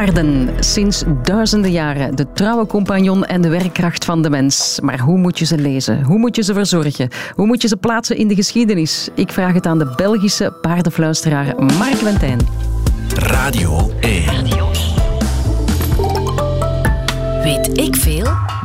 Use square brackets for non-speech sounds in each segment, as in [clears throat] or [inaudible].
Paarden. Sinds duizenden jaren de trouwe compagnon en de werkkracht van de mens. Maar hoe moet je ze lezen? Hoe moet je ze verzorgen? Hoe moet je ze plaatsen in de geschiedenis? Ik vraag het aan de Belgische paardenfluisteraar Mark Wentijn. Radio 1. Weet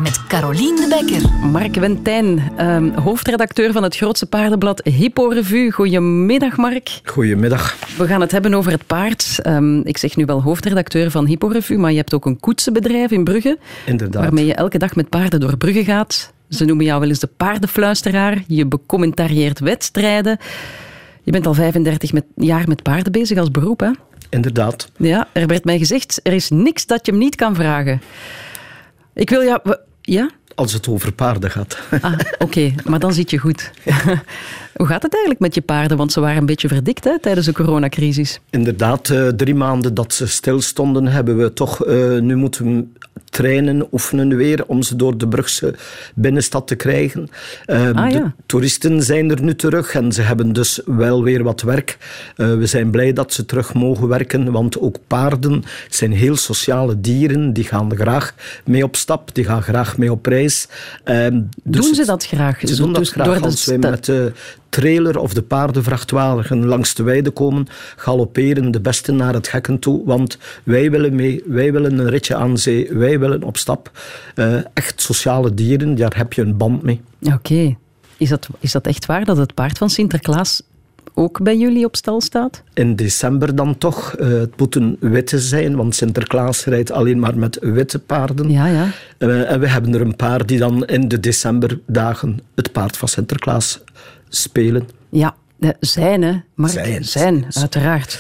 Met Carolien de Bekker. Mark Wentijn, ehm, hoofdredacteur van het grootste paardenblad Hippo Revue. Goedemiddag, Mark. Goedemiddag. We gaan het hebben over het paard. Ehm, ik zeg nu wel hoofdredacteur van Hippo Revue, maar je hebt ook een koetsenbedrijf in Brugge. Inderdaad. Waarmee je elke dag met paarden door Brugge gaat. Ze noemen jou wel eens de paardenfluisteraar. Je becommentarieert wedstrijden. Je bent al 35 met, jaar met paarden bezig als beroep, hè? Inderdaad. Ja, er werd mij gezegd, er is niks dat je hem niet kan vragen. Ik wil jou... we- Ja? Als het over paarden gaat. Ah, oké, maar dan zit je goed. [laughs] Hoe gaat het eigenlijk met je paarden? Want ze waren een beetje verdikt hè, tijdens de coronacrisis. Inderdaad, eh, drie maanden dat ze stilstonden, hebben we toch eh, nu moeten trainen, oefenen weer om ze door de Brugse binnenstad te krijgen. Ah, De toeristen zijn er nu terug en ze hebben dus wel weer wat werk. We zijn blij dat ze terug mogen werken, want ook paarden zijn heel sociale dieren. Die gaan graag mee op stap, die gaan graag mee op reis. Dus Doen ze dat graag? Ze doen dat Dus graag als wij met de trailer of de paardenvrachtwagen langs de weide komen, galopperen de besten naar het gekken toe, want wij willen mee, wij willen een ritje aan zee, wij willen op stap. Eh, echt sociale dieren, daar heb je een band mee. Oké. Is, dat, is dat echt waar dat het paard van Sinterklaas ook bij jullie op stal staat? In december dan toch. Eh, het moeten witte zijn, want Sinterklaas rijdt alleen maar met witte paarden. Ja, ja. Eh, en we hebben er een paar die dan in de decemberdagen het paard van Sinterklaas spelen. Ja, eh, zijn hè, Mark. Zijn. Zijn, uiteraard.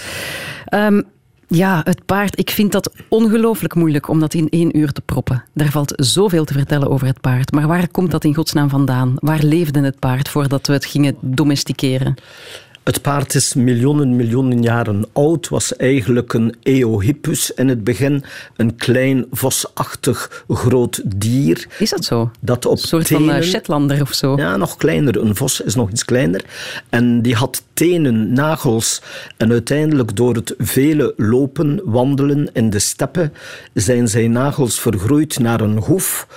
Ehm, ja, het paard. Ik vind dat ongelooflijk moeilijk om dat in één uur te proppen. Daar valt zoveel te vertellen over het paard. Maar waar komt dat in godsnaam vandaan? Waar leefde het paard voordat we het gingen domesticeren? Het paard is miljoenen, miljoenen jaren oud. Was eigenlijk een Eohippus in het begin. Een klein vosachtig groot dier. Is dat zo? Dat op Een soort van tenen... eh, Shetlander of zo? Ja, nog kleiner. Een vos is nog iets kleiner. En die had tenen, nagels. En uiteindelijk door het vele lopen, wandelen in de steppen, zijn zijn nagels vergroeid naar een hoef.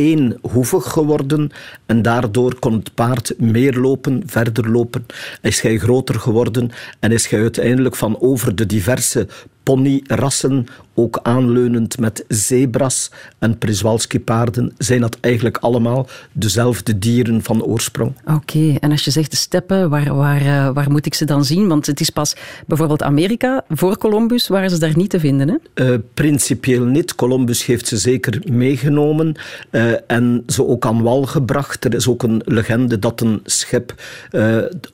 Eenhoevig geworden en daardoor kon het paard meer lopen, verder lopen. Is hij groter geworden en is hij uiteindelijk van over de diverse ponyrassen, ook aanleunend met zebras en Przewalski paarden, zijn dat eigenlijk allemaal dezelfde dieren van oorsprong. Oké, en als je zegt de steppen, waar, waar, eh, waar moet ik ze dan zien? Want het is pas bijvoorbeeld Amerika, voor Columbus, waren ze daar niet te vinden. Hè? Eh, principieel niet. Columbus heeft ze zeker meegenomen eh, en ze ook aan wal gebracht. Er is ook een legende dat een schip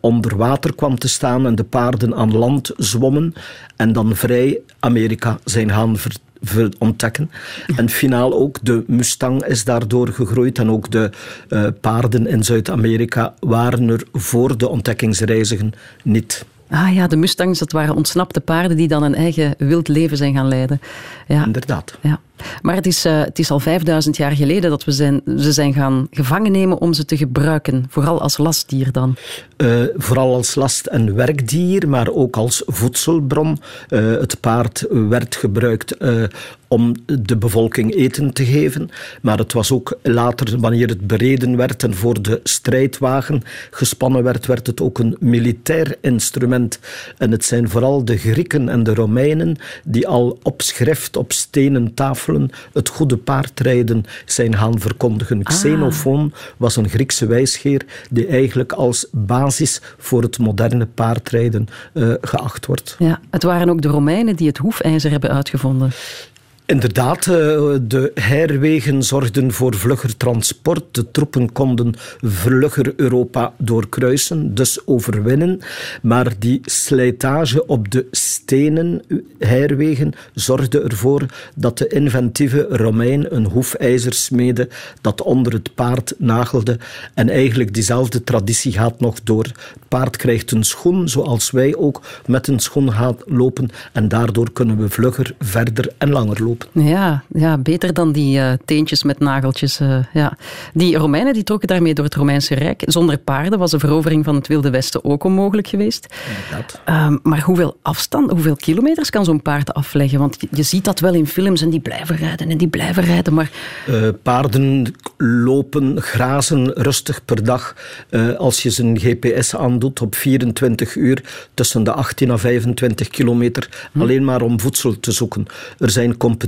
onder water kwam te staan en de paarden aan land zwommen en dan vrij Amerika zijn gaan ver, ver- ontdekken. En finaal ook de Mustang is daardoor gegroeid en ook de eh, paarden in Zuid-Amerika waren er voor de ontdekkingsreizigen niet. Ah ja, de Mustangs, dat waren ontsnapte paarden die dan een eigen wild leven zijn gaan leiden. Ja. Inderdaad. Ja. Maar het is, eh, het is al 5000 jaar geleden dat we zijn, ze zijn gaan gevangen nemen om ze te gebruiken. Vooral als lastdier dan. Eh, vooral als last- en werkdier, maar ook als voedselbron. Eh, het paard werd gebruikt om de bevolking eten te geven, maar het was ook later, wanneer het bereden werd en voor de strijdwagen gespannen werd, werd het ook een militair instrument. En het zijn vooral de Grieken en de Romeinen die al op schrift, op stenen het goede paardrijden zijn gaan verkondigen. Xenofoon was een Griekse wijsgeer die eigenlijk als basis voor het moderne paardrijden eh, geacht wordt. Ja, het waren ook de Romeinen die het hoefijzer hebben uitgevonden. Inderdaad, eh, de heirwegen zorgden voor vlugger transport. De troepen konden vlugger Europa doorkruisen, dus overwinnen. Maar die slijtage op de stenen heirwegen zorgde ervoor dat de inventieve Romein een hoefijzer smeedde dat onder het paard nagelde. En eigenlijk diezelfde traditie gaat nog door. Het paard krijgt een schoen, zoals wij ook met een schoen gaan lopen. En daardoor kunnen we vlugger, verder en langer lopen. Lopen. Ja, ja beter dan die uh, teentjes met nageltjes. Uh, ja. Die Romeinen die trokken daarmee door het Romeinse Rijk. Zonder paarden was de verovering van het Wilde Westen ook onmogelijk geweest. Um, maar hoeveel afstand, hoeveel kilometers kan zo'n paard afleggen? Want je, ziet dat wel in films en die blijven rijden en die blijven rijden. Maar... Uh, paarden lopen, grazen rustig per dag. als je zijn GPS aandoet op 24 uur tussen de 18 en 25 kilometer. Hm. Alleen maar om voedsel te zoeken. Er zijn competities,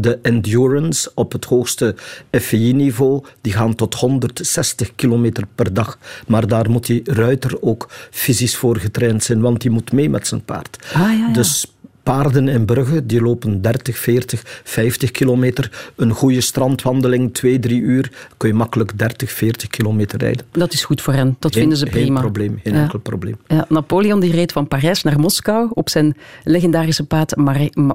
de endurance op het hoogste FI-niveau, die gaan tot 160 kilometer per dag. Maar daar moet die ruiter ook fysisch voor getraind zijn, want die moet mee met zijn paard. Ah, ja, ja. Dus paarden in Brugge die lopen 30, 40, 50 kilometer. Een goede strandwandeling, 2, 3 uur, kun je makkelijk 30, 40 kilometer rijden. Dat is goed voor hen, dat vinden ze prima. Geen probleem, geen enkel probleem. Ja, Napoleon die reed van Parijs naar Moskou op zijn legendarische paard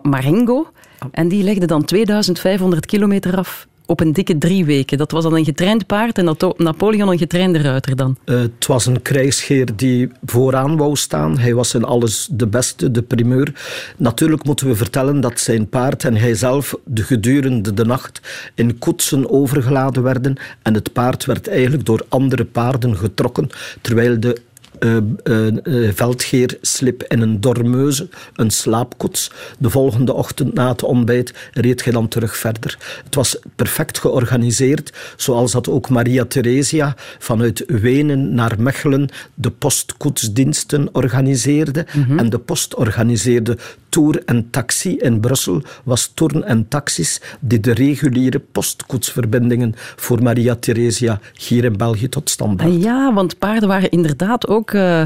Marengo. En die legde dan 2500 kilometer af op een dikke drie weken. Dat was dan een getraind paard en dat Napoleon een getrainde ruiter dan? Uh, het was een krijgsheer die vooraan wou staan. Hij was in alles de beste, de primeur. Natuurlijk moeten we vertellen dat zijn paard en hij zelf de gedurende de nacht in koetsen overgeladen werden en het paard werd eigenlijk door andere paarden getrokken, terwijl de uh, uh, veldgeerslip en een dormeuze, een slaapkoets. De volgende ochtend na het ontbijt reed hij dan terug verder. Het was perfect georganiseerd, zoals dat ook Maria Theresia vanuit Wenen naar Mechelen de postkoetsdiensten organiseerde. Mhm. En de post organiseerde Tour en Taxi in Brussel was Tourn en Taxis die de reguliere postkoetsverbindingen voor Maria Theresia hier in België tot stand brachten. Ja, want paarden waren inderdaad ook... Uh,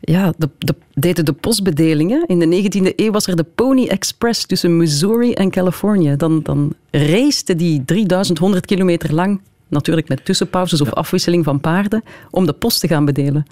ja, de, de, deden de postbedelingen. In de 19e eeuw was er de Pony Express tussen Missouri en Californië. Dan, dan die 3100 kilometer lang natuurlijk met tussenpauzes of afwisseling van paarden, om de post te gaan bedelen.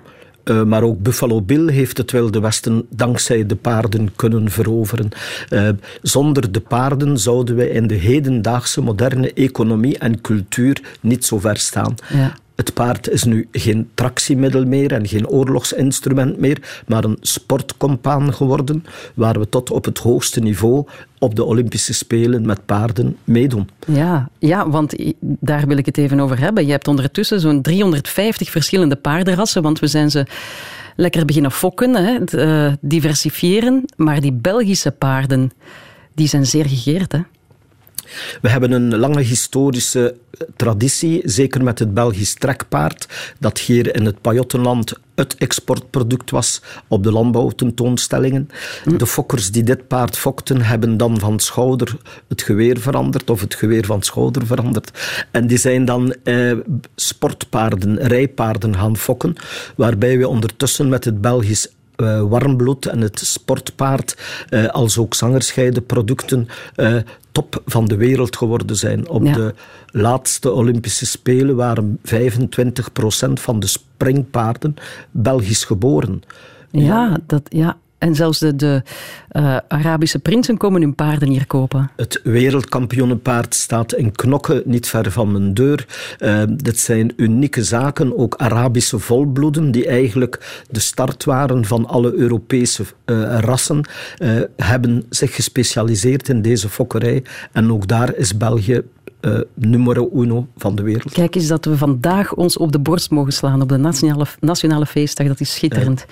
Uh, maar ook Buffalo Bill heeft het Wilde Westen dankzij de paarden kunnen veroveren. Uh, zonder de paarden zouden wij in de hedendaagse moderne economie en cultuur niet zo ver staan. Ja. Het paard is nu geen tractiemiddel meer en geen oorlogsinstrument meer, maar een sportcompaan geworden, waar we tot op het hoogste niveau op de Olympische Spelen met paarden meedoen. Ja, ja, want daar wil ik het even over hebben. Je hebt ondertussen zo'n 350 verschillende paardenrassen, want we zijn ze lekker beginnen fokken, hè, uh, diversifiëren. Maar die Belgische paarden, die zijn zeer gegeerd, hè? We hebben een lange historische traditie, zeker met het Belgisch trekpaard, dat hier in het Pajottenland het exportproduct was op de landbouwtentoonstellingen. Hm. De fokkers die dit paard fokten, hebben dan van schouder het geweer veranderd, of het geweer van schouder veranderd. En die zijn dan eh, sportpaarden, rijpaarden gaan fokken, waarbij we ondertussen met het Belgisch uh, warmbloed en het sportpaard, uh, als ook zangerscheidenproducten, uh, top van de wereld geworden zijn. Op de laatste Olympische Spelen waren 25% van de springpaarden Belgisch geboren. Ja, dat, ja. En zelfs de, de uh, Arabische prinsen komen hun paarden hier kopen. Het wereldkampioenenpaard staat in Knokke, niet ver van mijn deur. Uh, dit zijn unieke zaken, ook Arabische volbloeden, die eigenlijk de start waren van alle Europese uh, rassen, hebben zich gespecialiseerd in deze fokkerij. En ook daar is België uh, numero uno van de wereld. Kijk eens dat we vandaag ons op de borst mogen slaan op de nationale, nationale feestdag. Dat is schitterend.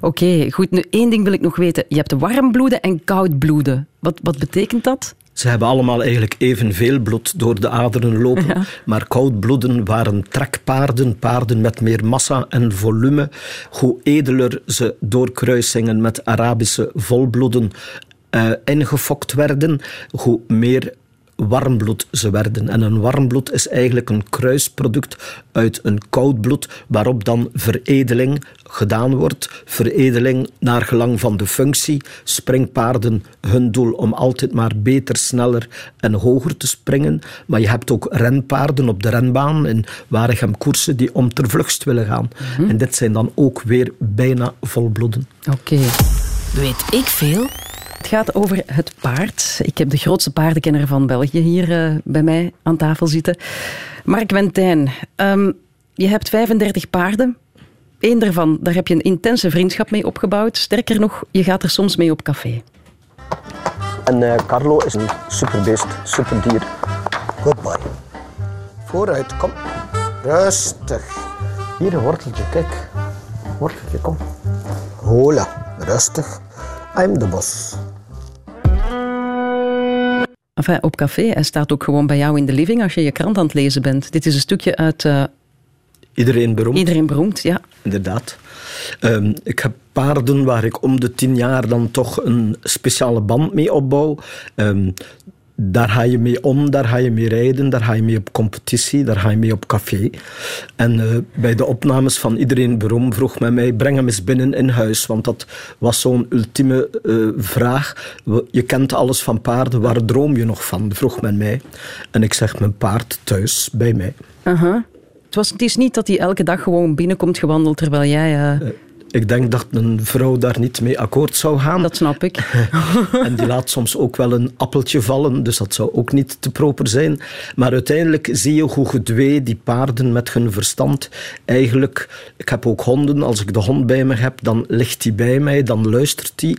Oké, goed. Nu één ding wil ik nog weten. Je hebt warmbloeden en koudbloeden. Wat, wat betekent dat? Ze hebben allemaal eigenlijk evenveel bloed door de aderen lopen. Ja. Maar koudbloeden waren trekpaarden, paarden met meer massa en volume. Hoe edeler ze door kruisingen met Arabische volbloeden uh, ingefokt werden, hoe meer warmbloed ze werden. En een warmbloed is eigenlijk een kruisproduct uit een koudbloed, waarop dan veredeling gedaan wordt. Veredeling naar gelang van de functie. Springpaarden, hun doel om altijd maar beter, sneller en hoger te springen. Maar je hebt ook renpaarden op de renbaan in Waregem koersen die om ter vlucht willen gaan. Mhm. En dit zijn dan ook weer bijna volbloeden. Oké. Weet ik veel? Het gaat over het paard. Ik heb de grootste paardenkenner van België hier uh, bij mij aan tafel zitten. Mark Wentijn, um, je hebt 35 paarden. Eén daarvan, daar heb je een intense vriendschap mee opgebouwd. Sterker nog, je gaat er soms mee op café. En eh, Carlo is een superbeest, superdier. Good boy. Vooruit, kom. Rustig. Hier een worteltje, kijk. Worteltje, kom. Hola, rustig. I'm the boss. Enfin, op café, hij staat ook gewoon bij jou in de living als je je krant aan het lezen bent. Dit is een stukje uit uh, Iedereen beroemd. Iedereen beroemd, ja. Inderdaad. Um, ik heb paarden waar ik om de tien jaar dan toch een speciale band mee opbouw. Um, daar ga je mee om, daar ga je mee rijden, daar ga je mee op competitie, daar ga je mee op café. En uh, bij de opnames van Iedereen Beroem vroeg men mij, breng hem eens binnen in huis. Want dat was zo'n ultieme uh, vraag. Je kent alles van paarden, waar droom je nog van? Vroeg men mij. En ik zeg, mijn paard thuis, bij mij. Uh -huh. het, was, het is niet dat hij elke dag gewoon binnenkomt gewandeld terwijl jij... Uh... Ik denk dat een vrouw daar niet mee akkoord zou gaan. Dat snap ik. [laughs] en die laat soms ook wel een appeltje vallen, dus dat zou ook niet te proper zijn. Maar uiteindelijk zie je hoe gedwee die paarden met hun verstand eigenlijk... Ik heb ook honden, als ik de hond bij me heb, dan ligt die bij mij, dan luistert die.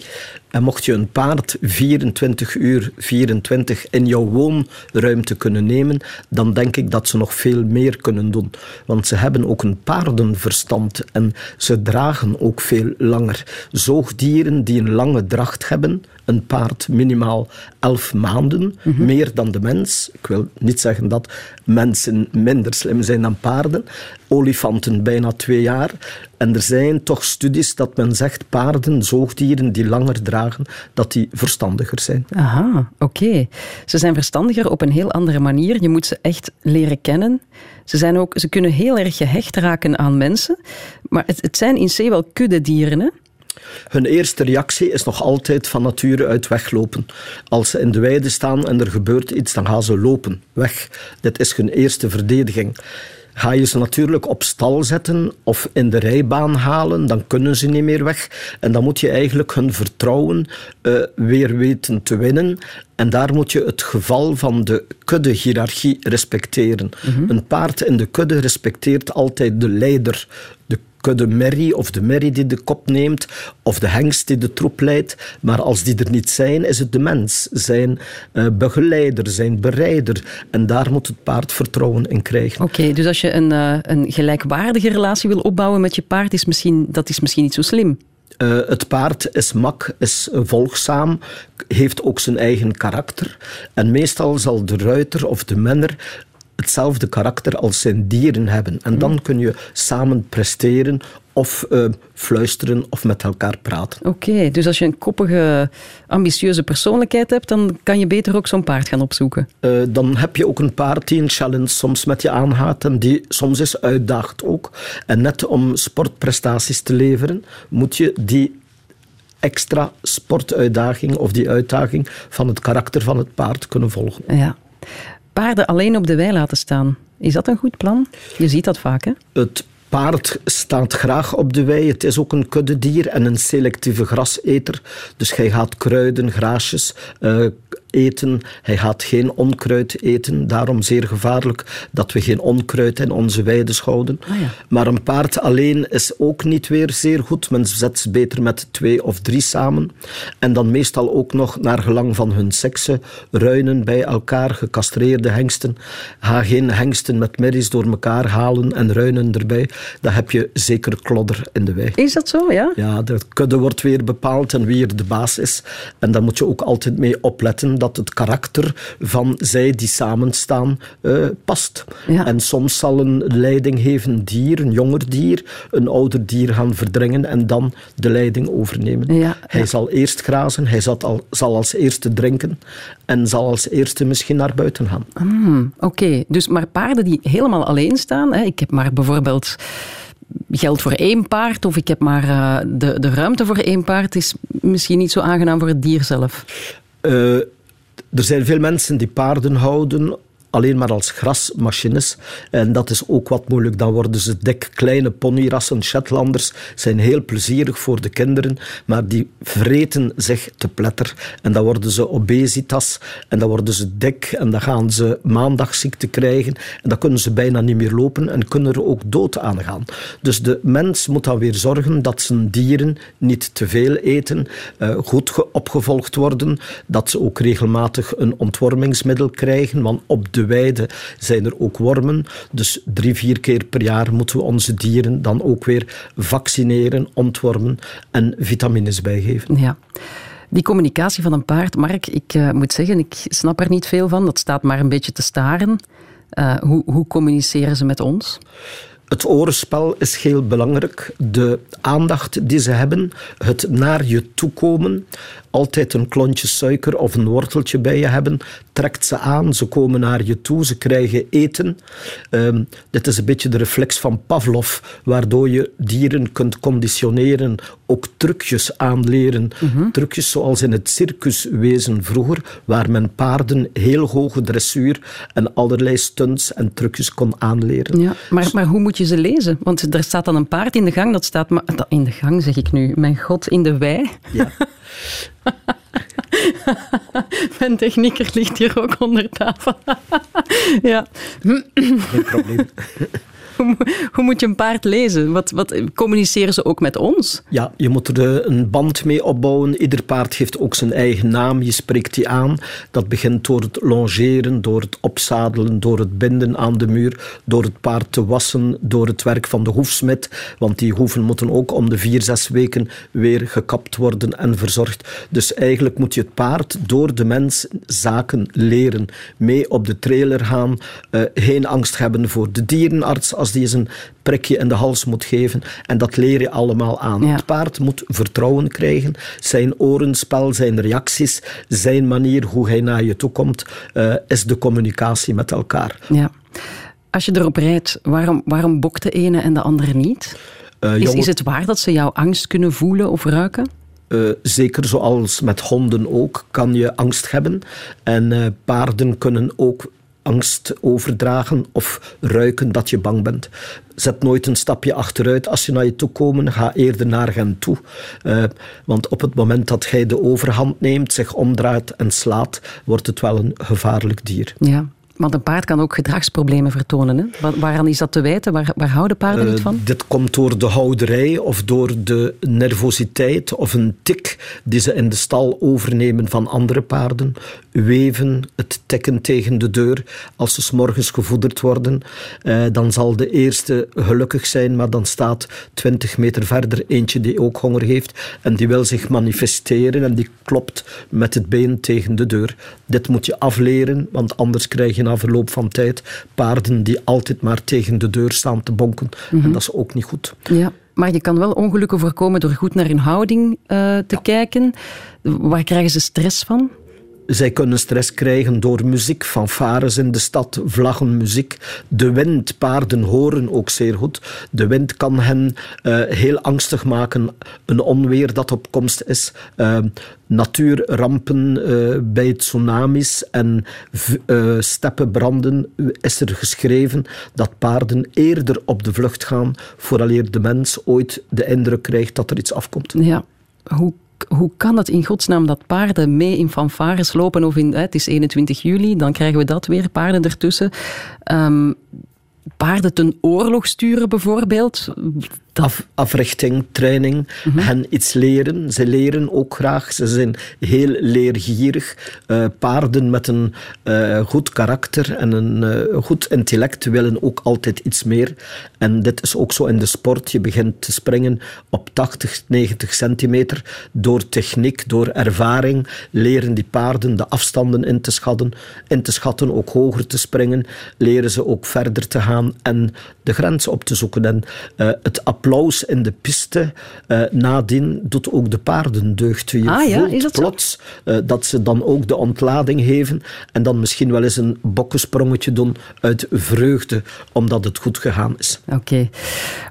En mocht je een paard 24 uur 24 in jouw woonruimte kunnen nemen, dan denk ik dat ze nog veel meer kunnen doen. Want ze hebben ook een paardenverstand en ze dragen ook veel langer. Zoogdieren die een lange dracht hebben, een paard minimaal elf maanden, mhm. meer dan de mens. Ik wil niet zeggen dat mensen minder slim zijn dan paarden. Olifanten bijna twee jaar. En er zijn toch studies dat men zegt paarden, zoogdieren die langer dragen, dat die verstandiger zijn. Aha, oké. Ze zijn verstandiger op een heel andere manier. Je moet ze echt leren kennen. Ze, zijn ook, ze kunnen heel erg gehecht raken aan mensen. Maar het, het zijn in C wel kuddedieren, hè? Hun eerste reactie is nog altijd van nature uit weglopen. Als ze in de weide staan en er gebeurt iets, dan gaan ze lopen, weg. Dit is hun eerste verdediging. Ga je ze natuurlijk op stal zetten of in de rijbaan halen, dan kunnen ze niet meer weg. En dan moet je eigenlijk hun vertrouwen uh, weer weten te winnen. En daar moet je het geval van de kudde-hierarchie respecteren. Mm -hmm. Een paard in de kudde respecteert altijd de leider, de kudde merrie of de merrie die de kop neemt of de hengst die de troep leidt. Maar als die er niet zijn, is het de mens, zijn uh, begeleider, zijn bereider. En daar moet het paard vertrouwen in krijgen. Oké, dus als je een, uh, een gelijkwaardige relatie wil opbouwen met je paard, is misschien, dat is misschien niet zo slim. Uh, het paard is mak, is volgzaam, heeft ook zijn eigen karakter. En meestal zal de ruiter of de menner hetzelfde karakter als zijn dieren hebben. En dan kun je samen presteren of uh, fluisteren of met elkaar praten. Oké, dus als je een koppige, ambitieuze persoonlijkheid hebt, dan kan je beter ook zo'n paard gaan opzoeken. Uh, dan heb je ook een paard die een challenge soms met je aangaat en die soms eens uitdaagt ook. En net om sportprestaties te leveren, moet je die extra sportuitdaging of die uitdaging van het karakter van het paard kunnen volgen. Ja paarden alleen op de wei laten staan. Is dat een goed plan? Je ziet dat vaak, hè? Het paard staat graag op de wei. Het is ook een kuddedier en een selectieve graseter. Dus hij gaat kruiden, graasjes uh, eten. Hij gaat geen onkruid eten. Daarom zeer gevaarlijk dat we geen onkruid in onze weiden houden. Ah, ja. Maar een paard alleen is ook niet weer zeer goed. Men zet ze beter met twee of drie samen. En dan meestal ook nog naar gelang van hun sekse ruinen bij elkaar, gecastreerde hengsten. Ga geen hengsten met merries door elkaar halen en ruinen erbij. Dan heb je zeker klodder in de wei. Is dat zo, ja? Ja, de kudde wordt weer bepaald en wie er de baas is. En daar moet je ook altijd mee opletten dat het karakter van zij die samenstaan uh, past. Ja. En soms zal een leidinggevend dier, een jonger dier, een ouder dier gaan verdringen en dan de leiding overnemen. Ja, hij zal eerst grazen, hij zal, al, zal als eerste drinken en zal als eerste misschien naar buiten gaan. Mm, Oké, okay. dus maar paarden die helemaal alleen staan. Hè. Ik heb maar bijvoorbeeld geld voor één paard of ik heb maar uh, de, de ruimte voor één paard, is misschien niet zo aangenaam voor het dier zelf. Uh, er zijn veel mensen die paarden houden alleen maar als grasmachines. En dat is ook wat moeilijk. Dan worden ze dik. Kleine ponyrassen, Shetlanders, zijn heel plezierig voor de kinderen, maar die vreten zich te pletter. En dan worden ze obesitas, en dan worden ze dik, en dan gaan ze maandagziekte krijgen, en dan kunnen ze bijna niet meer lopen en kunnen er ook dood aan gaan. Dus de mens moet dan weer zorgen dat zijn dieren niet te veel eten, uh, goed opgevolgd worden, dat ze ook regelmatig een ontwormingsmiddel krijgen, want op de weide zijn er ook wormen. Dus drie, vier keer per jaar moeten we onze dieren dan ook weer vaccineren, ontwormen en vitamines bijgeven. Ja. Die communicatie van een paard, Mark, ik uh, moet zeggen, ik snap er niet veel van. Dat staat maar een beetje te staren. Uh, hoe, hoe communiceren ze met ons? Het orenspel is heel belangrijk. De aandacht die ze hebben, het naar je toe komen, altijd een klontje suiker of een worteltje bij je hebben, trekt ze aan, ze komen naar je toe, ze krijgen eten. Um, dit is een beetje de reflex van Pavlov, waardoor je dieren kunt conditioneren, ook trucjes aanleren. Mm Trucjes zoals in het circuswezen vroeger, waar men paarden heel hoge dressuur en allerlei stunts en trucjes kon aanleren. Ja, maar, maar hoe moet je ze lezen? Want er staat dan een paard in de gang, dat staat... Maar, in de gang zeg ik nu, mijn god, in de wei. Ja. [laughs] [laughs] Mijn technieker ligt hier ook onder tafel. [laughs] ja. Geen probleem. [laughs] [laughs] hoe, moet je een paard lezen? Wat, wat, communiceren ze ook met ons? Ja, je moet er een band mee opbouwen. Ieder paard heeft ook zijn eigen naam. Je spreekt die aan. Dat begint door het longeren, door het opzadelen, door het binden aan de muur, door het paard te wassen, door het werk van de hoefsmid. Want die hoeven moeten ook om de vier, zes weken weer gekapt worden en verzorgd. Dus eigenlijk moet je het paard door de mens zaken leren. Mee op de trailer gaan. Uh, geen angst hebben voor de dierenarts als die eens een prikje in de hals moet geven. En dat leer je allemaal aan. Het paard moet vertrouwen krijgen. Zijn orenspel, zijn reacties, zijn manier hoe hij naar je toe komt, uh, is de communicatie met elkaar. Ja. Als je erop rijdt, waarom, waarom bokt de ene en de andere niet? Uh, is, is het waar dat ze jouw angst kunnen voelen of ruiken? Uh, zeker zoals met honden ook, kan je angst hebben. En uh, paarden kunnen ook angst overdragen of ruiken dat je bang bent. Zet nooit een stapje achteruit als je naar je toe komen. Ga eerder naar hen toe. Uh, want op het moment dat hij de overhand neemt, zich omdraait en slaat, wordt het wel een gevaarlijk dier. Ja. Want een paard kan ook gedragsproblemen vertonen. Hè? Waaraan is dat te wijten? Waar, waar houden paarden uh, niet van? Dit komt door de houderij of door de nervositeit of een tik die ze in de stal overnemen van andere paarden. Weven, het tikken tegen de deur. Als ze s morgens gevoederd worden, uh, dan zal de eerste gelukkig zijn, maar dan staat twintig meter verder eentje die ook honger heeft en die wil zich manifesteren en die klopt met het been tegen de deur. Dit moet je afleren, want anders krijg je na verloop van tijd paarden die altijd maar tegen de deur staan te bonken. En mhm. dat is ook niet goed. Ja. Maar je kan wel ongelukken voorkomen door goed naar hun houding uh, te kijken. Waar krijgen ze stress van? Zij kunnen stress krijgen door muziek, fanfares in de stad, vlaggen, muziek. De wind, paarden horen ook zeer goed. De wind kan hen uh, heel angstig maken. Een onweer dat op komst is. Uh, natuurrampen uh, bij tsunamis en steppenbranden is er geschreven dat paarden eerder op de vlucht gaan vooraleer de mens ooit de indruk krijgt dat er iets afkomt. Ja, hoe hoe kan het in godsnaam dat paarden mee in fanfares lopen? Of in, het is 21 juli, dan krijgen we dat weer, paarden ertussen. Um, paarden ten oorlog sturen bijvoorbeeld. Af, africhting, training, mm hen iets leren. Ze leren ook graag, ze zijn heel leergierig. Uh, paarden met een uh, goed karakter en een uh, goed intellect willen ook altijd iets meer. En dit is ook zo in de sport. Je begint te springen op 80, 90 centimeter. Door techniek, door ervaring leren die paarden de afstanden in te schatten, in te schatten ook hoger te springen. Leren ze ook verder te gaan en de grens op te zoeken. En het applaus applaus in de piste. Uh, nadien doet ook de paarden deugd. Je ah, ja? voelt plots uh, dat ze dan ook de ontlading geven en dan misschien wel eens een bokkensprongetje doen uit vreugde, omdat het goed gegaan is. Oké, okay.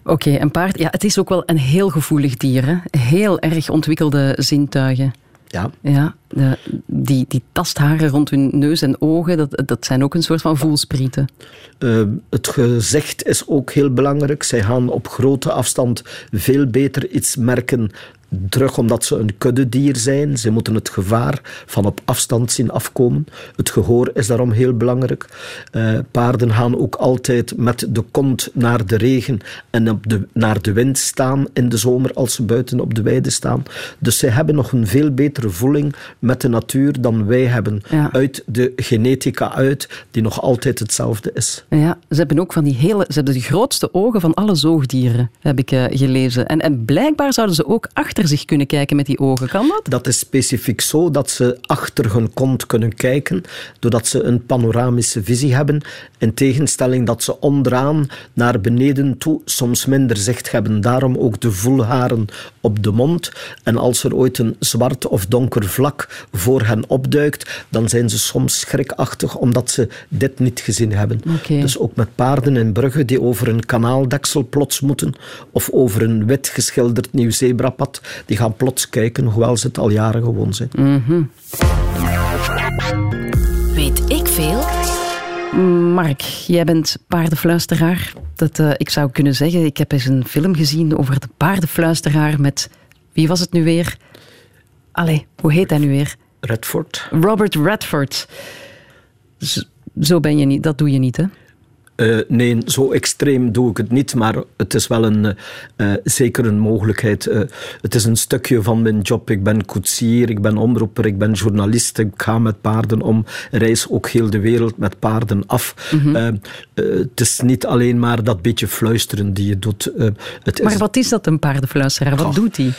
okay, een paard, ja, het is ook wel een heel gevoelig dier. Hè? Heel erg ontwikkelde zintuigen. Ja. Ja, de, die, die tastharen rond hun neus en ogen, dat, dat zijn ook een soort van voelsprieten. Uh, het gezicht is ook heel belangrijk. Zij gaan op grote afstand veel beter iets merken terug omdat ze een kuddedier zijn. Ze moeten het gevaar van op afstand zien afkomen. Het gehoor is daarom heel belangrijk. Uh, paarden gaan ook altijd met de kont naar de regen en op de, naar de wind staan in de zomer als ze buiten op de weide staan. Dus zij hebben nog een veel betere voeling met de natuur dan wij hebben. Ja. Uit de genetica uit, die nog altijd hetzelfde is. Ja, ze hebben ook van die hele... Ze hebben de grootste ogen van alle zoogdieren, heb ik uh, gelezen. En, en blijkbaar zouden ze ook achter zich kunnen kijken met die ogen. Kan dat? Dat is specifiek zo dat ze achter hun kont kunnen kijken, doordat ze een panoramische visie hebben. In tegenstelling dat ze onderaan naar beneden toe soms minder zicht hebben. Daarom ook de voelharen op de mond. En als er ooit een zwart of donker vlak voor hen opduikt, dan zijn ze soms schrikachtig omdat ze dit niet gezien hebben. Okay. Dus ook met paarden in Brugge die over een kanaaldeksel plots moeten, of over een wit geschilderd nieuw zebrapad, die gaan plots kijken, hoewel ze het al jaren gewoon zijn. Mm -hmm. Weet ik veel? Mark, jij bent paardenfluisteraar. Dat, uh, ik zou kunnen zeggen, ik heb eens een film gezien over de paardenfluisteraar met... Wie was het nu weer? Allee, hoe heet hij nu weer? Redford. Robert Redford. Z zo ben je niet, dat doe je niet, hè? Uh, nee, zo extreem doe ik het niet, maar het is wel een, uh, zeker een mogelijkheid. Uh, het is een stukje van mijn job. Ik ben koetsier, ik ben omroeper, ik ben journalist, ik ga met paarden om, reis ook heel de wereld met paarden af. Mhm. Mm -hmm. het is niet alleen maar dat beetje fluisteren die je doet. het maar is, wat is dat, een paardenfluisteraar? Wat oh, doet hij?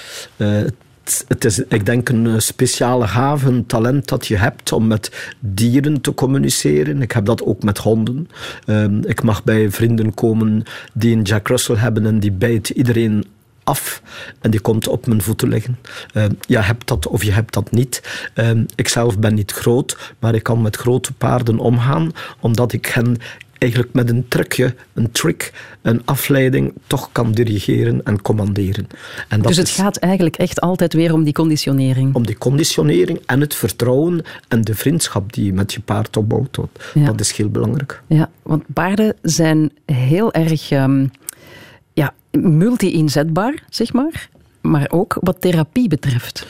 Het is, ik denk, een speciale gave, een talent dat je hebt om met dieren te communiceren. Ik heb dat ook met honden. Um, ik mag bij vrienden komen die een Jack Russell hebben en die bijt iedereen af en die komt op mijn voeten liggen. Uh, je hebt dat of je hebt dat niet. Uh, ik zelf ben niet groot, maar ik kan met grote paarden omgaan, omdat ik hen eigenlijk met een trucje, een trick, een afleiding toch kan dirigeren en commanderen. En dat dus het is, gaat eigenlijk echt altijd weer om die conditionering? Om die conditionering en het vertrouwen en de vriendschap die je met je paard opbouwt. Ja. Dat is heel belangrijk. Ja, want paarden zijn heel erg um, ja, multi-inzetbaar, zeg maar. Maar ook wat therapie betreft.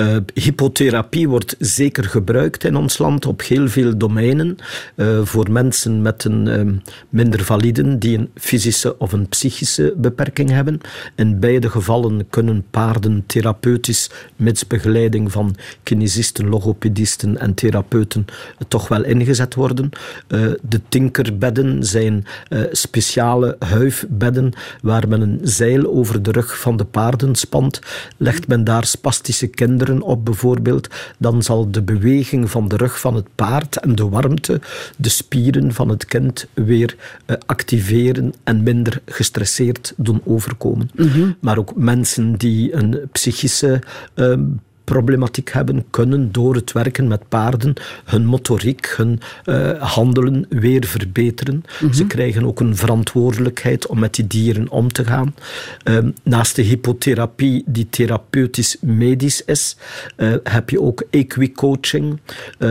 Uh, hypotherapie wordt zeker gebruikt in ons land op heel veel domeinen. Uh, voor mensen met een uh, minder validen die een fysische of een psychische beperking hebben. In beide gevallen kunnen paarden therapeutisch, mits begeleiding van kinesisten, logopedisten en therapeuten, toch wel ingezet worden. de tinkerbedden zijn speciale huifbedden waar men een zeil over de rug van de paarden spant. Legt men daar spastische kinderen op bijvoorbeeld, dan zal de beweging van de rug van het paard en de warmte de spieren van het kind weer uh, activeren en minder gestresseerd doen overkomen. Mm -hmm. Maar ook mensen die een psychische uh, problematiek hebben, kunnen door het werken met paarden hun motoriek, hun uh, handelen weer verbeteren. Mhm. Mm -hmm. Ze krijgen ook een verantwoordelijkheid om met die dieren om te gaan. Uh, naast de hypotherapie, die therapeutisch-medisch is, uh, heb je ook equicoaching.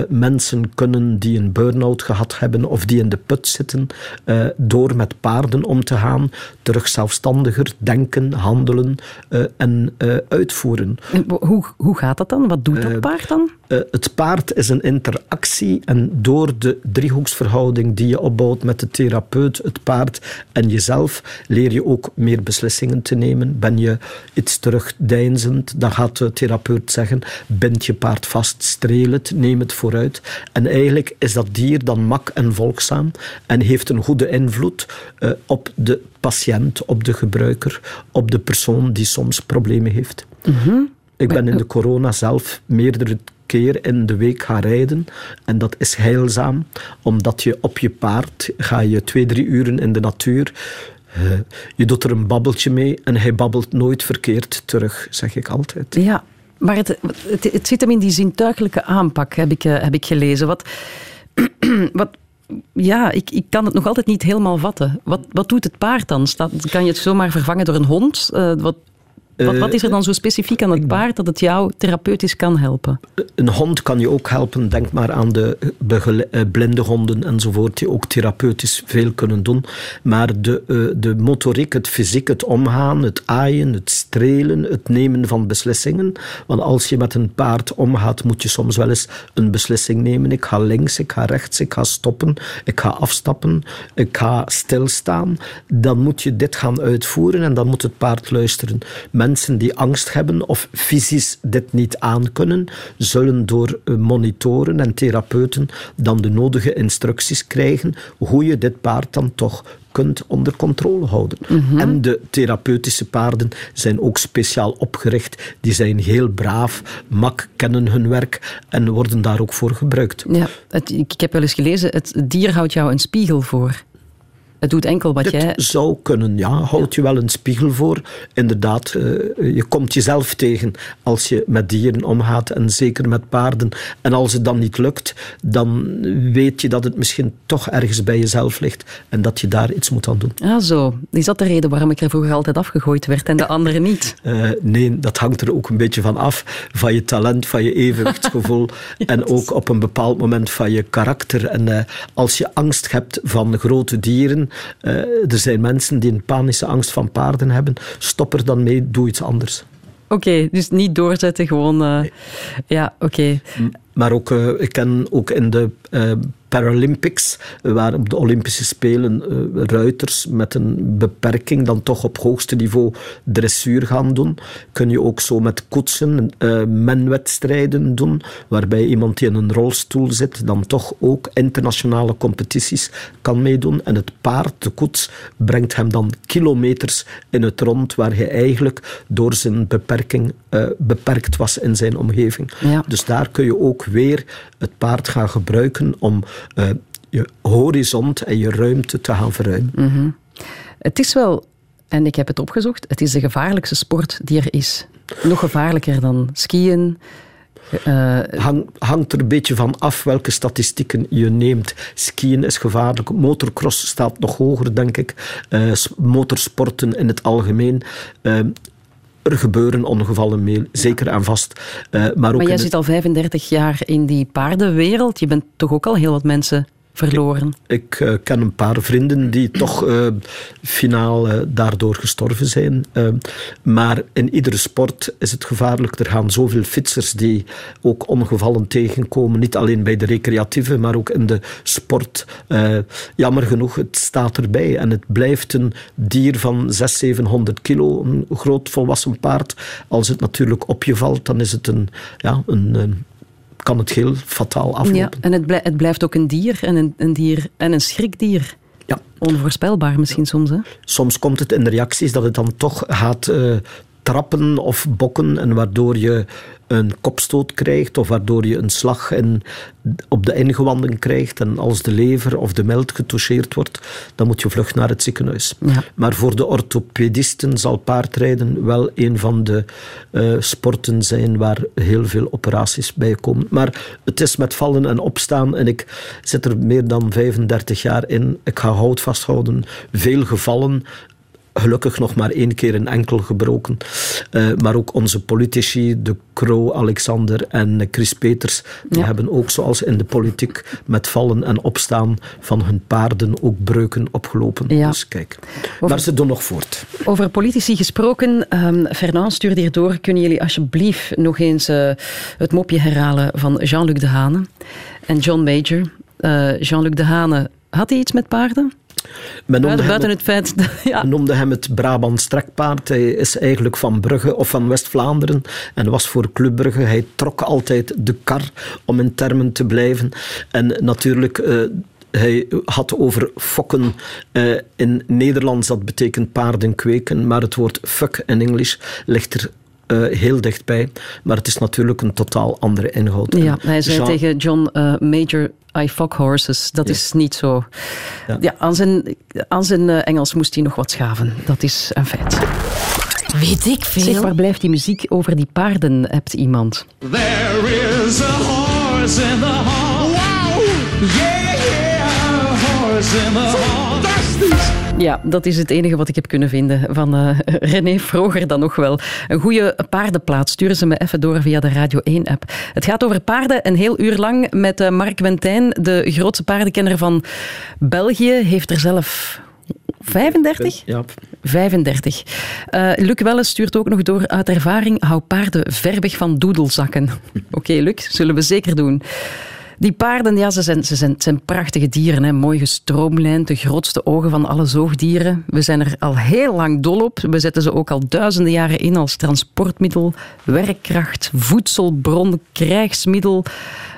mensen kunnen die een burn-out gehad hebben of die in de put zitten, door met paarden om te gaan, terug zelfstandiger denken, handelen en uitvoeren. En hoe, hoe gaat dat dan? Wat doet dat paard dan? Uh, het paard is een interactie en door de driehoeksverhouding die je opbouwt met de therapeut, het paard en jezelf, leer je ook meer beslissingen te nemen. Ben je iets terugdeinzend, dan gaat de therapeut zeggen, bind je paard vast, streel het, neem het vooruit. En eigenlijk is dat dier dan mak en volgzaam en heeft een goede invloed uh, op de patiënt, op de gebruiker, op de persoon die soms problemen heeft. Mm -hmm. Ik ben in de corona zelf meerdere keer in de week gaan rijden. En dat is heilzaam, omdat je op je paard ga je twee, drie uren in de natuur. Uh, je doet er een babbeltje mee en hij babbelt nooit verkeerd terug, zeg ik altijd. Ja, maar het, het, zit hem in die zintuigelijke aanpak, heb ik, uh, heb ik gelezen. Wat, [clears throat] wat, ja, ik, ik kan het nog altijd niet helemaal vatten. Wat, wat doet het paard dan? Staat, kan je het zomaar vervangen door een hond? Uh, wat Wat, wat is er dan zo specifiek aan het paard dat het jou therapeutisch kan helpen? Een hond kan je ook helpen. Denk maar aan de eh, blinde honden enzovoort, die ook therapeutisch veel kunnen doen. Maar de, eh, de motoriek, het fysiek, het omgaan, het aaien, het strelen, het nemen van beslissingen. Want als je met een paard omgaat, moet je soms wel eens een beslissing nemen. Ik ga links, ik ga rechts, ik ga stoppen, ik ga afstappen, ik ga stilstaan. Dan moet je dit gaan uitvoeren en dan moet het paard luisteren. Mensen die angst hebben of fysisch dit niet aankunnen, zullen door eh, monitoren en therapeuten dan de nodige instructies krijgen hoe je dit paard dan toch kunt onder controle houden. En de therapeutische paarden zijn ook speciaal opgericht. Die zijn heel braaf, mak kennen hun werk en worden daar ook voor gebruikt. Ja, het, ik heb wel eens gelezen, het dier houdt jou een spiegel voor. Het doet enkel wat jij... zou kunnen, ja. Houd je wel een spiegel voor. Inderdaad, eh, je komt jezelf tegen als je met dieren omgaat en zeker met paarden. En als het dan niet lukt, dan weet je dat het misschien toch ergens bij jezelf ligt en dat je daar iets moet aan doen. Ah, zo. Is dat de reden waarom ik er vroeger altijd afgegooid werd en de anderen niet? [laughs] Eh, nee, dat hangt er ook een beetje van af. Van je talent, van je evenwichtsgevoel. [laughs] En ook op een bepaald moment van je karakter. En eh, als je angst hebt van grote dieren. Eh, er zijn mensen die een panische angst van paarden hebben. Stop er dan mee, doe iets anders. Oké, dus niet doorzetten, gewoon... eh, Ja, oké. Maar ook, eh, ik ken ook in de Paralympics, waar op de Olympische Spelen eh, ruiters met een beperking dan toch op hoogste niveau dressuur gaan doen. Kun je ook zo met koetsen eh, menwedstrijden doen, waarbij iemand die in een rolstoel zit dan toch ook internationale competities kan meedoen. En het paard, de koets, brengt hem dan kilometers in het rond, waar hij eigenlijk door zijn beperking eh, beperkt was in zijn omgeving. Ja. Dus daar kun je ook weer het paard gaan gebruiken om eh, je horizon en je ruimte te gaan verruimen. Het is wel, en ik heb het opgezocht, het is de gevaarlijkste sport die er is. Nog gevaarlijker dan skiën. eh, Hang, hangt er een beetje van af welke statistieken je neemt. Skiën is gevaarlijk. Motorcross staat nog hoger, denk ik. Motorsporten in het algemeen. Er gebeuren ongevallen mee, zeker en vast. Eh, maar ook maar jij zit al 35 jaar in die paardenwereld. Je bent toch ook al heel wat mensen verloren. Ik eh, ken een paar vrienden die toch eh, finaal eh, daardoor gestorven zijn. Maar in iedere sport is het gevaarlijk. Er gaan zoveel fietsers die ook ongevallen tegenkomen. Niet alleen bij de recreatieve, maar ook in de sport. Jammer genoeg, het staat erbij. En het blijft een dier van 600, 700 kilo. Een groot volwassen paard. Als het natuurlijk op je valt, dan is het een... Ja, een, een kan het heel fataal aflopen. Ja, en het, blij- het blijft ook een dier en een, een dier en een schrikdier. Ja. Onvoorspelbaar misschien soms, hè? soms komt het in de reacties dat het dan toch gaat eh, trappen of bokken en waardoor je een kopstoot krijgt of waardoor je een slag in, op de ingewanden krijgt en als de lever of de meld getoucheerd wordt, dan moet je vlug naar het ziekenhuis. Ja. Maar voor de orthopedisten zal paardrijden wel een van de eh, sporten zijn waar heel veel operaties bij komen. Maar het is met vallen en opstaan en ik zit er meer dan 35 jaar in. Ik ga hout vasthouden. Veel gevallen. Gelukkig nog maar één keer een enkel gebroken. Eh, maar ook onze politici, de Kroo, Alexander en Chris Peters, die Ja. hebben ook zoals in de politiek met vallen en opstaan van hun paarden ook breuken opgelopen. Ja. Dus kijk. Over- Maar ze doen nog voort. Over politici gesproken, ehm Fernand, stuur hier door. Kunnen jullie alsjeblieft nog eens eh, het mopje herhalen van Jean-Luc Dehane en John Major? Eh, Jean-Luc Dehane, had hij iets met paarden? Men noemde, buiten het, het feit... dat- [laughs] ja. men noemde hem het Brabant strekpaard. Hij is eigenlijk van Brugge of van West-Vlaanderen en was voor Club Brugge. Hij trok altijd de kar, om in termen te blijven. En natuurlijk... eh, hij had over fokken eh, in Nederlands, dat betekent paarden kweken, maar het woord fuck in Engels ligt er eh, heel dichtbij. Maar het is natuurlijk een totaal andere inhoud. Ja, En hij zei Jean- tegen John eh, Major, I fuck horses. Dat is niet zo... Ja. Ja. aan zijn, aan zijn eh, Engels moest hij nog wat schaven. Dat is een feit. Weet ik Zeg, veel? waar blijft die muziek over die paarden, hebt iemand? There is a horse in the hall. Wow! Yeah, yeah, a horse in the hall. Ja, dat is het enige wat ik heb kunnen vinden van eh, [laughs] René Vroger dan nog wel. Een goede paardenplaats. Sturen ze me even door via de Radio 1-app. Het gaat over paarden een heel uur lang met eh, Mark Wentijn, de grootste paardenkenner van België. Heeft er zelf 35? Ja, 35. Eh, Luc Welles stuurt ook nog door uit ervaring. Hou paarden ver weg van doedelzakken. [laughs] Oké, Luc, zullen we zeker doen. Die paarden, ja, ze zijn, ze zijn, zijn prachtige dieren. Hè. Mooi gestroomlijnd, de grootste ogen van alle zoogdieren. We zijn er al heel lang dol op. We zetten ze ook al duizenden jaren in als transportmiddel, werkkracht, voedselbron, krijgsmiddel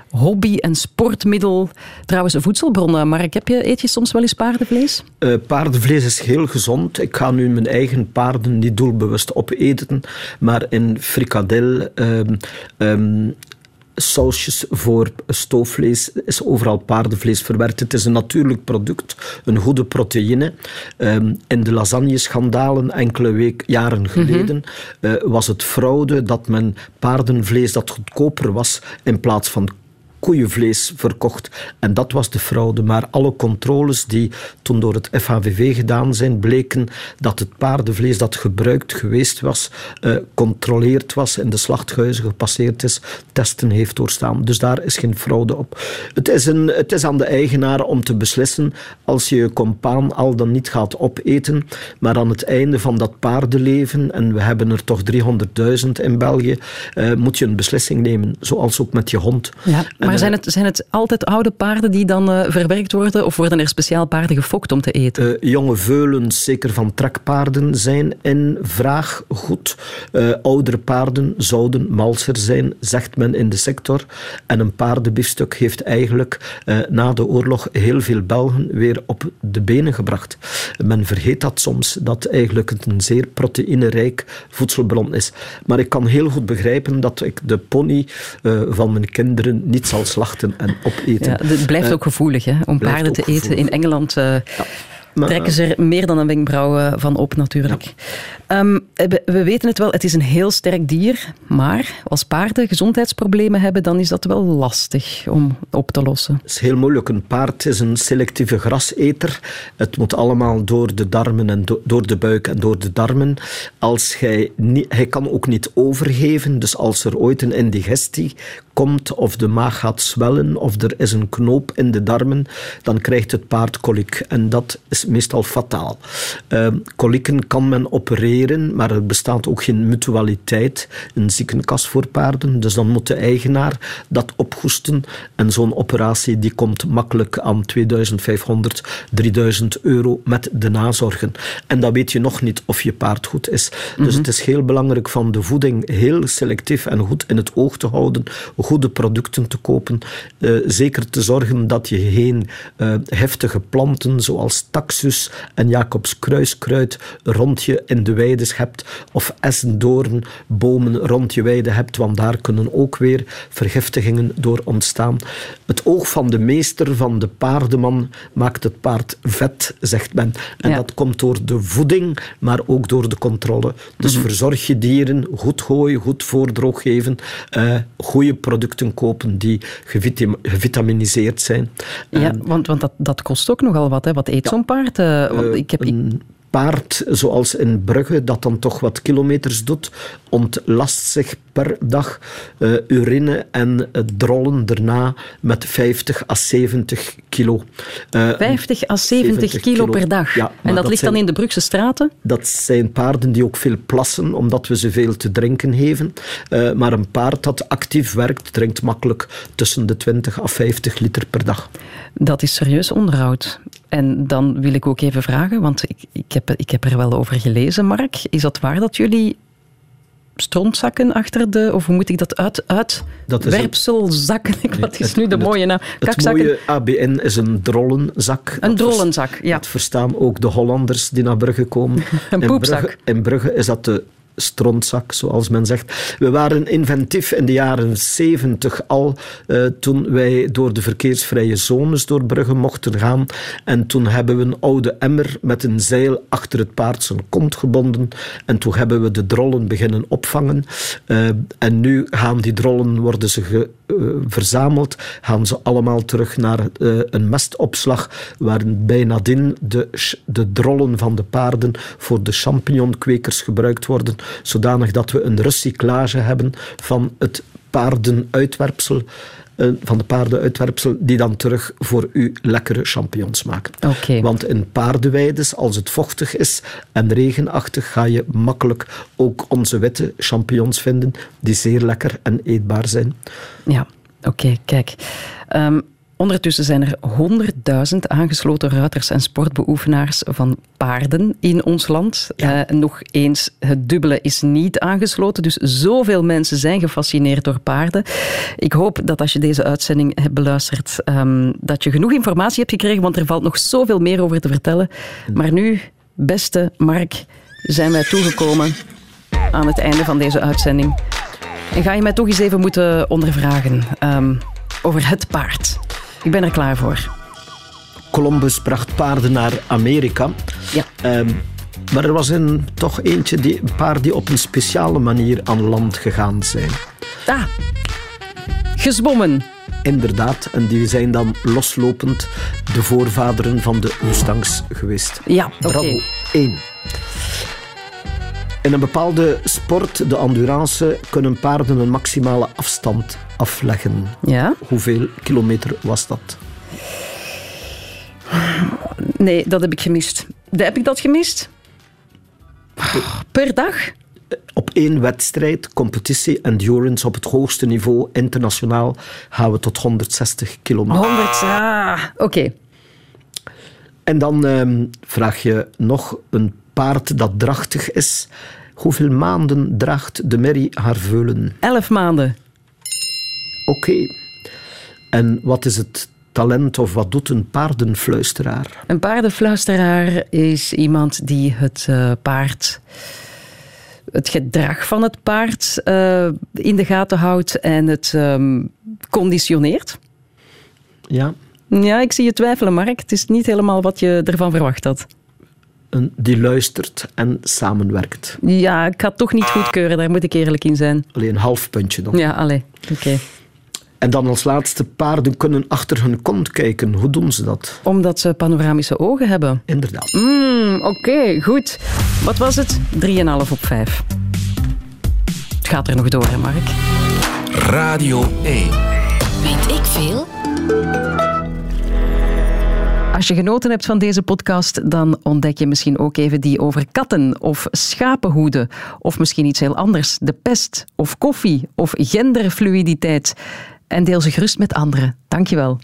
hobby- en sportmiddel. Trouwens, voedselbronnen. Mark, heb je, eet je soms wel eens paardenvlees? Eh, paardenvlees is heel gezond. Ik ga nu mijn eigen paarden niet doelbewust opeten, maar in frikadel, ehm, ehm, sausjes voor stoofvlees is overal paardenvlees verwerkt. Het is een natuurlijk product, een goede proteïne. Ehm, in de lasagne-schandalen enkele week, jaren geleden eh, was het fraude dat men paardenvlees dat goedkoper was in plaats van koeienvlees verkocht. En dat was de fraude. Maar alle controles die toen door het FHVV gedaan zijn, bleken dat het paardenvlees dat gebruikt geweest was, eh, controleerd was, in de slachthuizen gepasseerd is, testen heeft doorstaan. Dus daar is geen fraude op. Het is, een, het is aan de eigenaar om te beslissen als je je compaan al dan niet gaat opeten. Maar aan het einde van dat paardenleven, en we hebben er toch 300.000 in België, eh, moet je een beslissing nemen. Zoals ook met je hond. Ja, En, maar zijn het, zijn het altijd oude paarden die dan eh, verwerkt worden? Of worden er speciaal paarden gefokt om te eten? Eh, jonge veulens, zeker van trekpaarden, zijn in vraag goed. Eh, oudere paarden zouden malser zijn, zegt men in de sector. En een paardenbiefstuk heeft eigenlijk na de oorlog heel veel Belgen weer op de benen gebracht. Men vergeet dat soms, dat eigenlijk het een zeer proteïnerijk voedselbron is. Maar ik kan heel goed begrijpen dat ik de pony van mijn kinderen niet zal slachten en opeten. ja, het blijft Eh, ook gevoelig hè, om paarden te eten. gevoelig. In Engeland eh, maar, trekken ze er meer dan een wenkbrauw eh, van op, natuurlijk. Ehm, we, we weten het wel, het is een heel sterk dier. Maar als paarden gezondheidsproblemen hebben, dan is dat wel lastig om op te lossen. Het is heel moeilijk. Een paard is een selectieve graseter. Het moet allemaal door de darmen en do- door de buik en door de darmen. Als hij, niet, hij kan ook niet overgeven. Dus als er ooit een indigestie komt of de maag gaat zwellen of er is een knoop in de darmen, dan krijgt het paard koliek. En dat is meestal fataal. Uh, kolieken kan men opereren, maar er bestaat ook geen mutualiteit, een ziekenkas voor paarden. Dus dan moet de eigenaar dat ophoesten. En zo'n operatie die komt makkelijk aan 2500, 3000 euro met de nazorgen. En dan weet je nog niet of je paard goed is. Dus het is heel belangrijk van de voeding heel selectief en goed in het oog te houden, goede producten te kopen. eh, zeker te zorgen dat je geen eh, heftige planten zoals taxus en Jacobs kruiskruid rond je in de weides hebt of essendoorn bomen rond je weide hebt, want daar kunnen ook weer vergiftigingen door ontstaan. Het oog van de meester, van de paardenman, maakt het paard vet, zegt men. En Ja. dat komt door de voeding, maar ook door de controle. Dus verzorg je dieren, goed gooien, goed voordroog geven, eh goede producten kopen die gevitam- gevitaminiseerd zijn. Ja, En- want, want dat, dat kost ook nogal wat. Hè. Wat eet zo'n paard? Eh, want ik heb, ik- een paard, zoals in Brugge, dat dan toch wat kilometers doet, ontlast zich per dag eh, urine en eh, drollen daarna met 50 à 70 kilo. Eh, 50 à 70, 70 kilo, kilo. per dag. Ja, en dat, dat ligt dan in de Brugse straten? dat zijn paarden die ook veel plassen, omdat we ze veel te drinken geven. Eh, maar een paard dat actief werkt, drinkt makkelijk tussen de 20 à 50 liter per dag. Dat is serieus onderhoud. En dan wil ik ook even vragen, want ik, ik, heb, ik heb er wel over gelezen, Mark. Is dat waar dat jullie strontzakken achter de... Of hoe moet ik dat uit... uit Dat is een- werpselzakken? [laughs] Wat is het- nu de het- mooie naam? Het Kakzakken? mooie ABN is een drollenzak. Een drollenzak, ja. Dat verstaan ook de Hollanders die naar Brugge komen. [laughs] Een In poepzak. Brugge, in Brugge is dat de strontzak, zoals men zegt. We waren inventief in de jaren 70 al, uh, toen wij door de verkeersvrije zones door Brugge mochten gaan. En toen hebben we een oude emmer met een zeil achter het paard zijn kont gebonden. En toen hebben we de drollen beginnen opvangen. Uh, en nu gaan die drollen, worden ze uh, verzameld, gaan ze allemaal terug naar een mestopslag, waar bijna de, de drollen van de paarden voor de champignon-kwekers gebruikt worden, zodanig dat we een recyclage hebben van het paardenuitwerpsel. eh, van de paardenuitwerpsel, die dan terug voor u lekkere champignons maken. Okay. Want in paardenweides, als het vochtig is en regenachtig, ga je makkelijk ook onze witte champignons vinden, die zeer lekker en eetbaar zijn. Ja, oké, kijk. Um, Ondertussen zijn er 100.000 aangesloten ruiters en sportbeoefenaars van paarden in ons land. Ja. Uh, nog eens, het dubbele is niet aangesloten. Dus zoveel mensen zijn gefascineerd door paarden. Ik hoop dat als je deze uitzending hebt beluisterd, um, dat je genoeg informatie hebt gekregen, want er valt nog zoveel meer over te vertellen. Maar nu, beste Mark, zijn wij toegekomen aan het einde van deze uitzending. En ga je mij toch eens even moeten ondervragen um, over het paard. Ik ben er klaar voor. Columbus bracht paarden naar Amerika. Ja. Um, maar er was een, toch eentje, die, een paar die op een speciale manier aan land gegaan zijn. Ah, gezwommen. Inderdaad, en die zijn dan loslopend de voorvaderen van de Mustangs geweest. Ja, oké. Okay. Bravo, één. In een bepaalde sport, de endurance, kunnen paarden een maximale afstand afleggen. Ja? Hoeveel kilometer was dat? Nee, dat heb ik gemist. Heb ik dat gemist? Per dag? Op één wedstrijd, competitie, endurance op het hoogste niveau, internationaal, gaan we tot 160 kilometer. 100, ah, oké. Okay. En dan um, vraag je nog een paard dat drachtig is. Hoeveel maanden draagt de merrie haar veulen? Elf maanden. Oké. Okay. En wat is het talent of wat doet een paardenfluisteraar? Een paardenfluisteraar is iemand die het uh, paard het gedrag van het paard uh, in de gaten houdt en het um, conditioneert. Ja. Ja, ik zie je twijfelen, Mark. Het is niet helemaal wat je ervan verwacht had. Een, die luistert en samenwerkt. Ja, ik ga het toch niet goedkeuren, daar moet ik eerlijk in zijn. Alleen een half puntje dan. Ja, allee. Oké. Okay. En dan als laatste, paarden kunnen achter hun kont kijken. Hoe doen ze dat? Omdat ze panoramische ogen hebben. Inderdaad. Mm, Oké, okay, goed. Wat was het? 3,5 op 5. Het gaat er nog door, hè, Mark? Radio 1. Weet ik veel? Als je genoten hebt van deze podcast, dan ontdek je misschien ook even die over katten of schapenhoeden. Of misschien iets heel anders, de pest of koffie of genderfluiditeit. En deel ze gerust met anderen. Dankjewel.